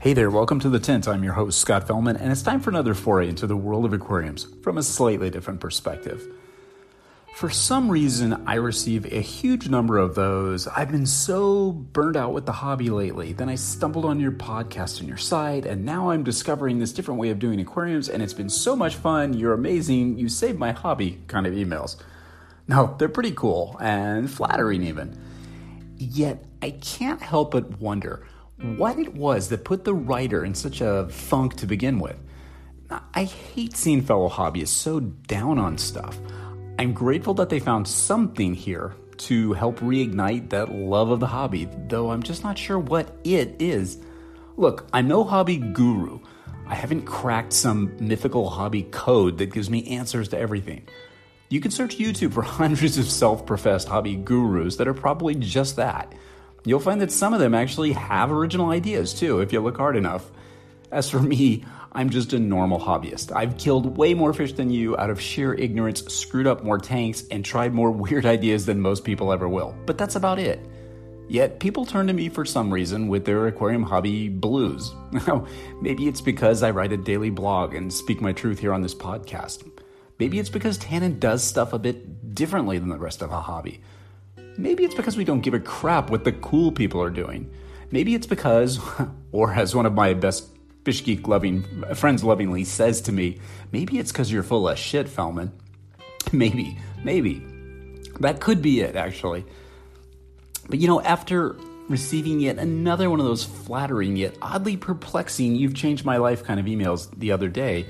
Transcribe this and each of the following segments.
Hey there, welcome to The Tint. I'm your host, Scott Fellman, and it's time for another foray into the world of aquariums from a slightly different perspective. For some reason, I receive a huge number of those. I've been so burned out with the hobby lately. Then I stumbled on your podcast and your site, and now I'm discovering this different way of doing aquariums, and it's been so much fun. You're amazing. You saved my hobby kind of emails. No, they're pretty cool and flattering, even. Yet, I can't help but wonder Mm. what it was that put the writer in such a funk to begin with. I hate seeing fellow hobbyists so down on stuff. I'm grateful that they found something here to help reignite that love of the hobby, though I'm just not sure what it is. Look, I'm no hobby guru. I haven't cracked some mythical hobby code that gives me answers to everything. You can search YouTube for hundreds of self professed hobby gurus that are probably just that. You'll find that some of them actually have original ideas too, if you look hard enough. As for me, I'm just a normal hobbyist. I've killed way more fish than you out of sheer ignorance, screwed up more tanks, and tried more weird ideas than most people ever will. But that's about it. Yet people turn to me for some reason with their aquarium hobby blues. Now, maybe it's because I write a daily blog and speak my truth here on this podcast. Maybe it's because Tannin does stuff a bit differently than the rest of a hobby. Maybe it's because we don't give a crap what the cool people are doing. Maybe it's because, or as one of my best fish geek loving friends lovingly says to me, maybe it's because you're full of shit, Fellman. Maybe, maybe. That could be it, actually. But you know, after receiving yet another one of those flattering yet oddly perplexing, you've changed my life kind of emails the other day,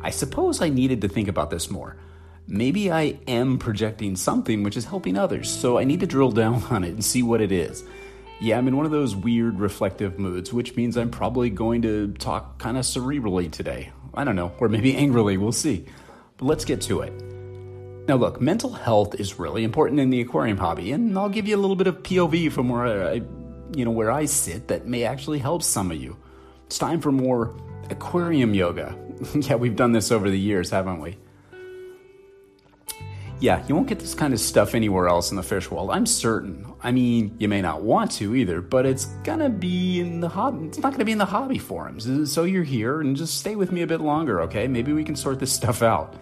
I suppose I needed to think about this more maybe I am projecting something which is helping others, so I need to drill down on it and see what it is. Yeah, I'm in one of those weird reflective moods, which means I'm probably going to talk kind of cerebrally today. I don't know, or maybe angrily, we'll see. But let's get to it. Now, look, mental health is really important in the aquarium hobby, and I'll give you a little bit of POV from where I, you know, where I sit that may actually help some of you. It's time for more aquarium yoga. yeah, we've done this over the years, haven't we? Yeah, you won't get this kind of stuff anywhere else in the fish world. I'm certain. I mean, you may not want to either, but it's gonna be in the hobby. It's not gonna be in the hobby forums. Uh, so you're here, and just stay with me a bit longer, okay? Maybe we can sort this stuff out.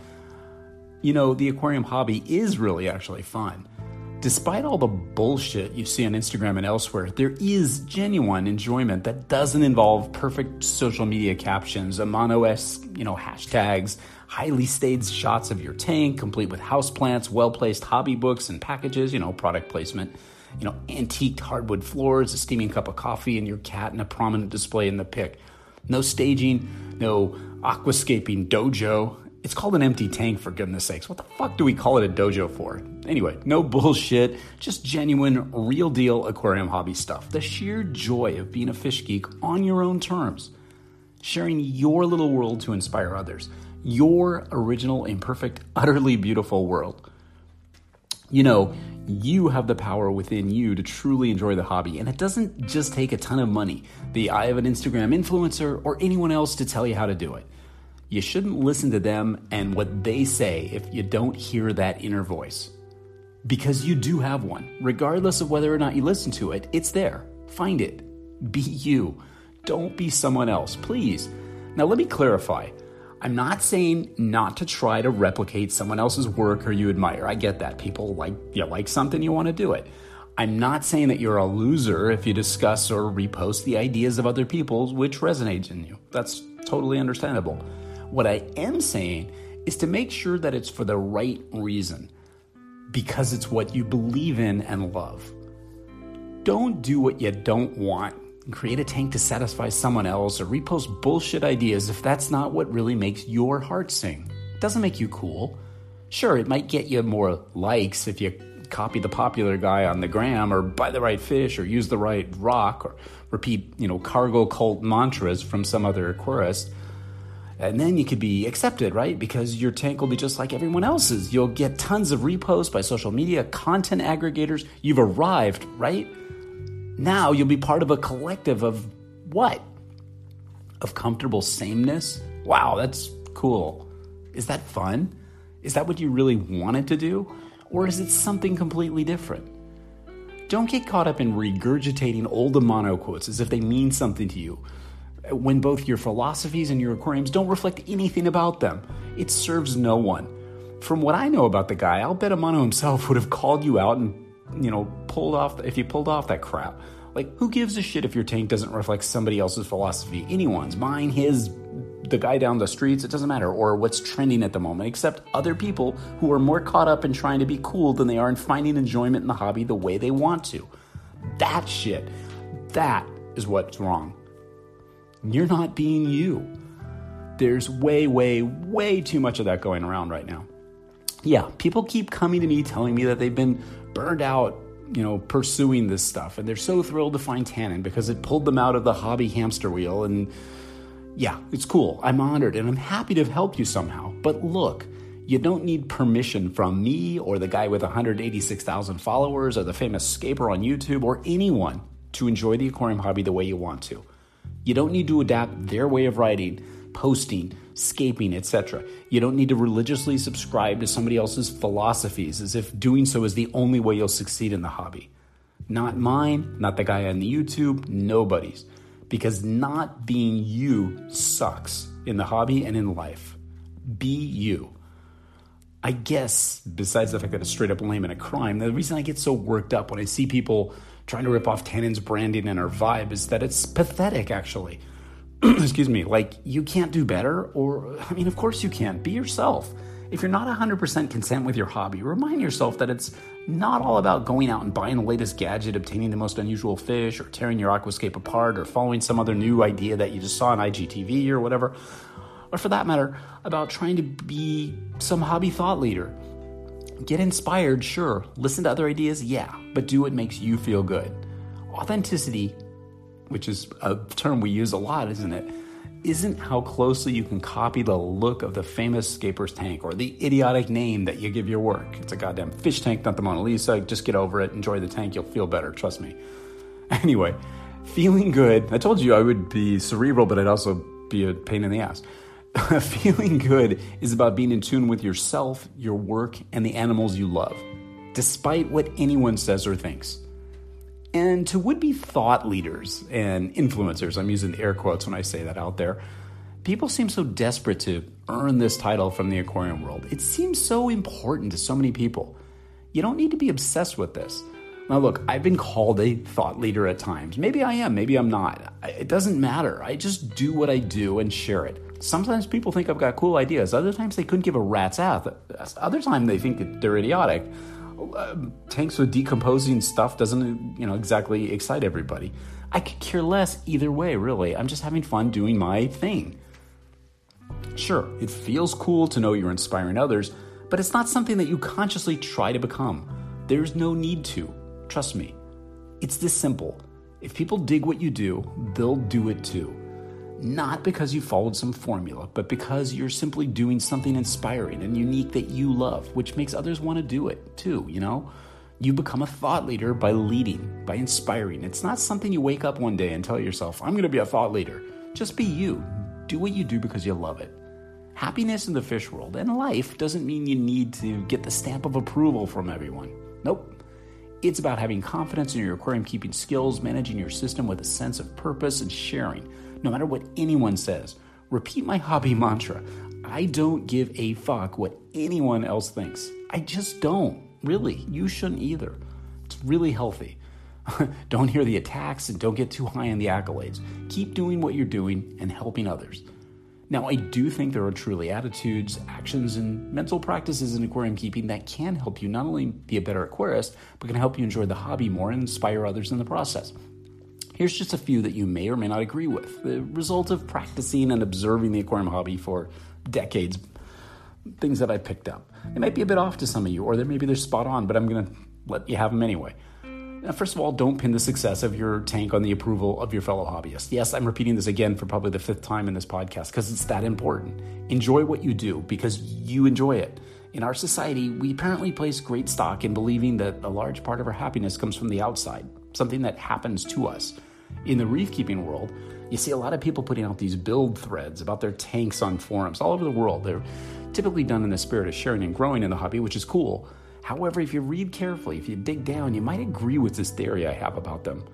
You know, the aquarium hobby is really actually fun. Despite all the bullshit you see on Instagram and elsewhere, there is genuine enjoyment that doesn't involve perfect social media captions, Amano esque, you know, hashtags, highly staged shots of your tank, complete with houseplants, well placed hobby books and packages, you know, product placement, you know, antiqued hardwood floors, a steaming cup of coffee, and your cat in a prominent display in the pic. No staging, no aquascaping dojo. It's called an empty tank, for goodness sakes. What the fuck do we call it a dojo for? Anyway, no bullshit, just genuine, real deal aquarium hobby stuff. The sheer joy of being a fish geek on your own terms. Sharing your little world to inspire others your original, imperfect, utterly beautiful world. You know, you have the power within you to truly enjoy the hobby, and it doesn't just take a ton of money, the eye of an Instagram influencer, or anyone else to tell you how to do it. You shouldn't listen to them and what they say if you don't hear that inner voice. Because you do have one. Regardless of whether or not you listen to it, it's there. Find it. Be you. Don't be someone else, please. Now, let me clarify. I'm not saying not to try to replicate someone else's work or you admire. I get that. People like you like something, you want to do it. I'm not saying that you're a loser if you discuss or repost the ideas of other people which resonates in you. That's totally understandable. What I am saying is to make sure that it's for the right reason because it's what you believe in and love. Don't do what you don't want create a tank to satisfy someone else or repost bullshit ideas if that's not what really makes your heart sing. It doesn't make you cool. Sure, it might get you more likes if you copy the popular guy on the gram or buy the right fish or use the right rock or repeat, you know, cargo cult mantras from some other aquarist. And then you could be accepted, right? Because your tank will be just like everyone else's. You'll get tons of reposts by social media, content aggregators. You've arrived, right? Now you'll be part of a collective of what? Of comfortable sameness? Wow, that's cool. Is that fun? Is that what you really wanted to do? Or is it something completely different? Don't get caught up in regurgitating old Amano quotes as if they mean something to you when both your philosophies and your aquariums don't reflect anything about them. It serves no one. From what I know about the guy, I'll bet Amano himself would have called you out and, you know, pulled off if you pulled off that crap. Like, who gives a shit if your tank doesn't reflect somebody else's philosophy? Anyone's, mine, his, the guy down the streets, it doesn't matter, or what's trending at the moment, except other people who are more caught up in trying to be cool than they are in finding enjoyment in the hobby the way they want to. That shit, that is what's wrong. You're not being you. There's way, way, way too much of that going around right now. Yeah, people keep coming to me telling me that they've been burned out you know, pursuing this stuff. And they're so thrilled to find Tannin because it pulled them out of the hobby hamster wheel and yeah, it's cool. I'm honored and I'm happy to have helped you somehow. But look, you don't need permission from me or the guy with 186,000 followers or the famous scaper on YouTube or anyone to enjoy the aquarium hobby the way you want to. You don't need to adapt their way of writing, posting, scaping, etc. You don't need to religiously subscribe to somebody else's philosophies as if doing so is the only way you'll succeed in the hobby. Not mine, not the guy on the YouTube, nobody's because not being you sucks in the hobby and in life. Be you. I guess, besides the fact that it's straight up lame and a crime, the reason I get so worked up when I see people trying to rip off Tannin's branding and our vibe is that it's pathetic, actually. Excuse me, like you can't do better, or, I mean, of course you can. Be yourself. If you're not 100% content with your hobby, remind yourself that it's not all about going out and buying the latest gadget, obtaining the most unusual fish, or tearing your aquascape apart, or following some other new idea that you just saw on IGTV or whatever. Or for that matter, about trying to be some hobby thought leader. Get inspired, sure. Listen to other ideas, yeah, but do what makes you feel good. Authenticity, which is a term we use a lot, isn't it? isn't how closely you can copy the look of the famous Scaper's tank or the idiotic name that you give your work. It's a goddamn fish tank, not the Mona Lisa. Just get over it, enjoy the tank, you'll feel better, trust me. Anyway, feeling good. I told you I would be cerebral, but I'd also be a pain in the ass. feeling good is about being in tune with yourself, your work, and the animals you love, despite what anyone says or thinks. And to would be thought leaders and influencers, I'm using air quotes when I say that out there, people seem so desperate to earn this title from the aquarium world. It seems so important to so many people. You don't need to be obsessed with this. Now, look, I've been called a thought leader at times. Maybe I am, maybe I'm not. It doesn't matter. I just do what I do and share it. Sometimes people think I've got cool ideas. Other times they couldn't give a rat's ass. Other times they think that they're idiotic uh, tanks with decomposing stuff doesn't you know exactly excite everybody. I could care less either way, really. I'm just having fun doing my thing. Sure, it feels cool to know you're inspiring others, but it's not something that you consciously try to become. There's no need to. Trust me. It's this simple. If people dig what you do, they'll do it too not because you followed some formula, but because you're simply doing something inspiring and unique that you love, which makes others want to do it too, you know? You become a thought leader by leading, by inspiring. It's not something you wake up one day and tell yourself, I'm going to be a thought leader. Just be you. Do what you do because you love it. Happiness in the fish world and life doesn't mean you need to get the stamp of approval from everyone. Nope. It's about having confidence in your aquarium keeping skills, managing your system with a sense of purpose, and sharing no matter what anyone says. Repeat my hobby mantra I don't give a fuck what anyone else thinks. I just don't. Really, you shouldn't either. It's really healthy. don't hear the attacks and don't get too high on the accolades. Keep doing what you're doing and helping others. Now, I do think there are truly attitudes, actions, and mental practices in aquarium keeping that can help you not only be a better aquarist, but can help you enjoy the hobby more and inspire others in the process. Here's just a few that you may or may not agree with. The result of practicing and observing the aquarium hobby for decades, things that I picked up. They might be a bit off to some of you, or maybe they're spot on, but I'm going to let you have them anyway. Now, first of all, don't pin the success of your tank on the approval of your fellow hobbyists. Yes, I'm repeating this again for probably the fifth time in this podcast because it's that important. Enjoy what you do because you enjoy it. In our society, we apparently place great stock in believing that a large part of our happiness comes from the outside, something that happens to us. In the reef keeping world, you see a lot of people putting out these build threads about their tanks on forums all over the world. They're typically done in the spirit of sharing and growing in the hobby, which is cool. However, if you read carefully, if you dig down, you might agree with this theory I have about them.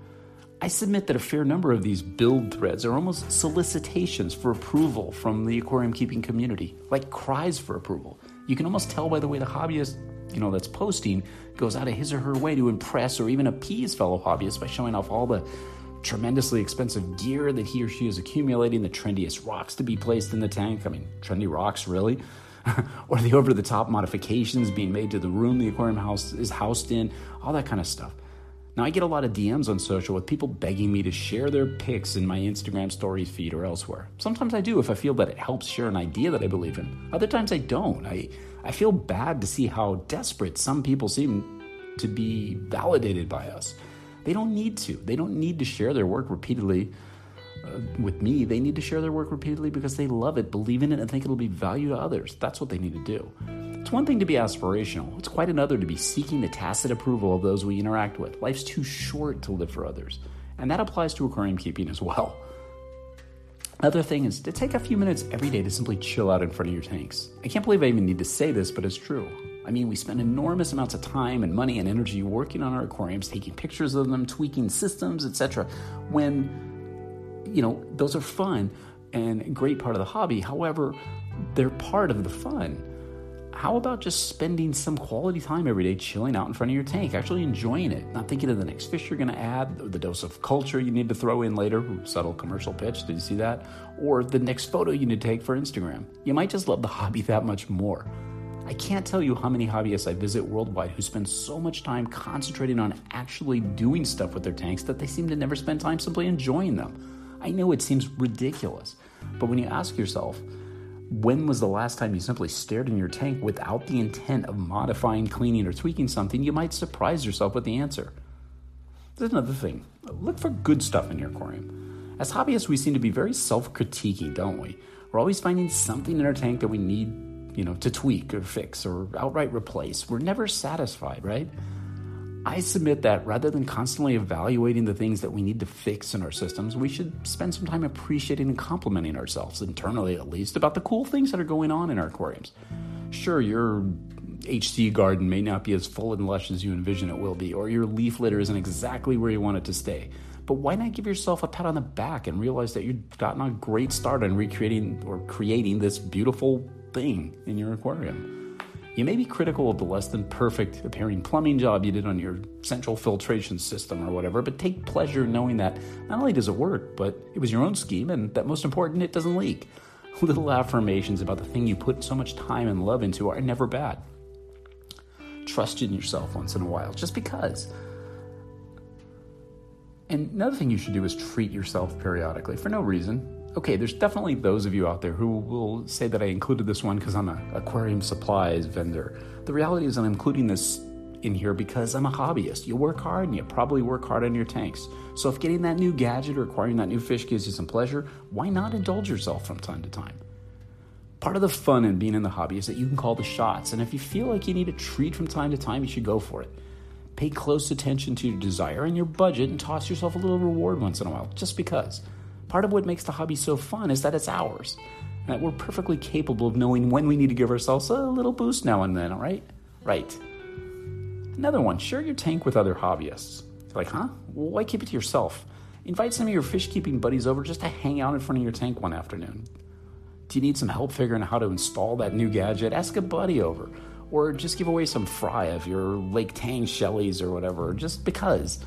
I submit that a fair number of these build threads are almost solicitations for approval from the aquarium keeping community, like cries for approval. You can almost tell by the way the hobbyist, you know, that's posting goes out of his or her way to impress or even appease fellow hobbyists by showing off all the tremendously expensive gear that he or she is accumulating, the trendiest rocks to be placed in the tank. I mean, trendy rocks, really? or the over the top modifications being made to the room the aquarium house is housed in, all that kind of stuff. Now, I get a lot of DMs on social with people begging me to share their pics in my Instagram stories feed or elsewhere. Sometimes I do if I feel that it helps share an idea that I believe in. Other times I don't. I, I feel bad to see how desperate some people seem to be validated by us. They don't need to. They don't need to share their work repeatedly uh, with me, they need to share their work repeatedly because they love it, believe in it, and think it'll be value to others. That's what they need to do. It's one thing to be aspirational, it's quite another to be seeking the tacit approval of those we interact with. Life's too short to live for others, and that applies to aquarium keeping as well. Another thing is to take a few minutes every day to simply chill out in front of your tanks. I can't believe I even need to say this, but it's true. I mean, we spend enormous amounts of time and money and energy working on our aquariums, taking pictures of them, tweaking systems, etc. When you know, those are fun and a great part of the hobby. However, they're part of the fun. How about just spending some quality time every day chilling out in front of your tank, actually enjoying it, not thinking of the next fish you're going to add, the dose of culture you need to throw in later, subtle commercial pitch, did you see that? Or the next photo you need to take for Instagram. You might just love the hobby that much more. I can't tell you how many hobbyists I visit worldwide who spend so much time concentrating on actually doing stuff with their tanks that they seem to never spend time simply enjoying them. I know it seems ridiculous, but when you ask yourself, when was the last time you simply stared in your tank without the intent of modifying, cleaning, or tweaking something, you might surprise yourself with the answer. There's another thing look for good stuff in your aquarium. As hobbyists, we seem to be very self critiquing, don't we? We're always finding something in our tank that we need, you know, to tweak or fix or outright replace. We're never satisfied, right? I submit that rather than constantly evaluating the things that we need to fix in our systems, we should spend some time appreciating and complimenting ourselves, internally at least, about the cool things that are going on in our aquariums. Sure, your HC garden may not be as full and lush as you envision it will be, or your leaf litter isn't exactly where you want it to stay. But why not give yourself a pat on the back and realize that you've gotten a great start on recreating or creating this beautiful thing in your aquarium? You may be critical of the less than perfect appearing plumbing job you did on your central filtration system or whatever, but take pleasure in knowing that not only does it work, but it was your own scheme, and that most important, it doesn't leak. Little affirmations about the thing you put so much time and love into are never bad. Trust in yourself once in a while, just because. And another thing you should do is treat yourself periodically for no reason okay, there's definitely those of you out there who will say that I included this one because I'm an aquarium supplies vendor. The reality is, I'm including this in here because I'm a hobbyist. You work hard and you probably work hard on your tanks. So if getting that new gadget or acquiring that new fish gives you some pleasure, why not indulge yourself from time to time? Part of the fun in being in the hobby is that you can call the shots, and if you feel like you need a treat from time to time, you should go for it. Pay close attention to your desire and your budget and toss yourself a little reward once in a while, just because. Part of what makes the hobby so fun is that it's ours, and that we're perfectly capable of knowing when we need to give ourselves a little boost now and then, all right? Right. Another one, share your tank with other hobbyists. It's like, huh? Why keep it to yourself? Invite some of your fish keeping buddies over just to hang out in front of your tank one afternoon. Do you need some help figuring out how to install that new gadget? Ask a buddy over. Or just give away some fry of your Lake Tang Shellies or whatever, just because.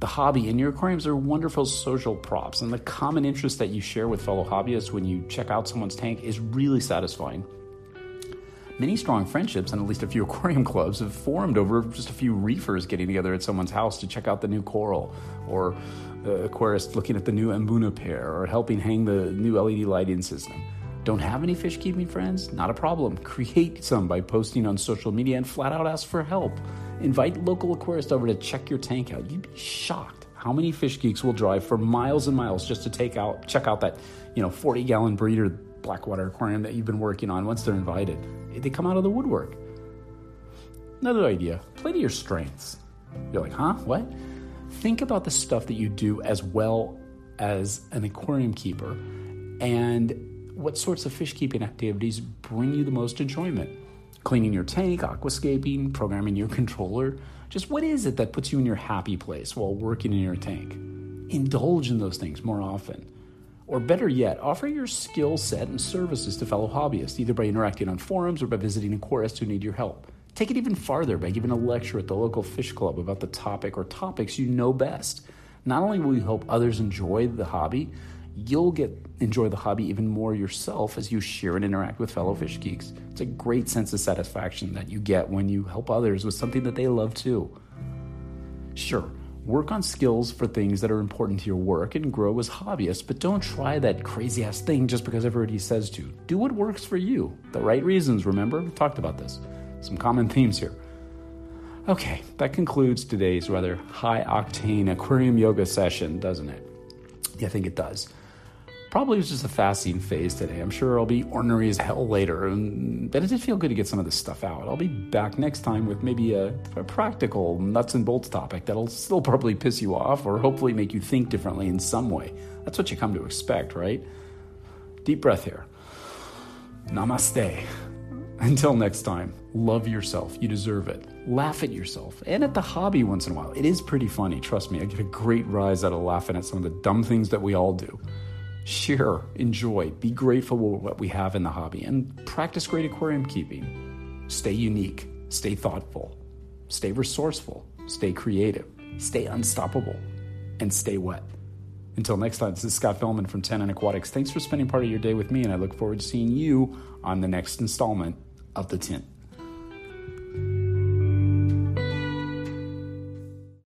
The hobby and your aquariums are wonderful social props, and the common interest that you share with fellow hobbyists when you check out someone's tank is really satisfying. Many strong friendships and at least a few aquarium clubs have formed over just a few reefers getting together at someone's house to check out the new coral, or uh, the aquarist looking at the new Mbuna pair, or helping hang the new LED lighting system. Don't have any fish keeping friends? Not a problem. Create some by posting on social media and flat out ask for help. Invite local aquarists over to check your tank out. You'd be shocked how many fish geeks will drive for miles and miles just to take out check out that, you know, 40 gallon breeder blackwater aquarium that you've been working on once they're invited. They come out of the woodwork. Another idea, play to your strengths. You're like, huh? What? Think about the stuff that you do as well as an aquarium keeper and what sorts of fish keeping activities bring you the most enjoyment. Cleaning your tank, aquascaping, programming your controller. Just what is it that puts you in your happy place while working in your tank? Indulge in those things more often. Or better yet, offer your skill set and services to fellow hobbyists, either by interacting on forums or by visiting aquarists who need your help. Take it even farther by giving a lecture at the local fish club about the topic or topics you know best. Not only will you help others enjoy the hobby, you'll get enjoy the hobby even more yourself as you share and interact with fellow fish geeks. It's a great sense of satisfaction that you get when you help others with something that they love too. Sure, work on skills for things that are important to your work and grow as hobbyists, but don't try that crazy ass thing just because everybody says to. Do what works for you. The right reasons, remember? We talked about this. Some common themes here. Okay, that concludes today's rather high octane aquarium yoga session, doesn't it? Yeah, I think it does. Probably was just a fasting phase today. I'm sure I'll be ornery as hell later, but it did feel good to get some of this stuff out. I'll be back next time with maybe a, a practical nuts and bolts topic that'll still probably piss you off or hopefully make you think differently in some way. That's what you come to expect, right? Deep breath here. Namaste. Until next time, love yourself. You deserve it. Laugh at yourself and at the hobby once in a while. It is pretty funny, trust me. I get a great rise out of laughing at some of the dumb things that we all do. Share, enjoy, be grateful for what we have in the hobby, and practice great aquarium keeping. Stay unique, stay thoughtful, stay resourceful, stay creative, stay unstoppable, and stay wet. Until next time, this is Scott Fellman from Tannin Aquatics. Thanks for spending part of your day with me, and I look forward to seeing you on the next installment of The Tint.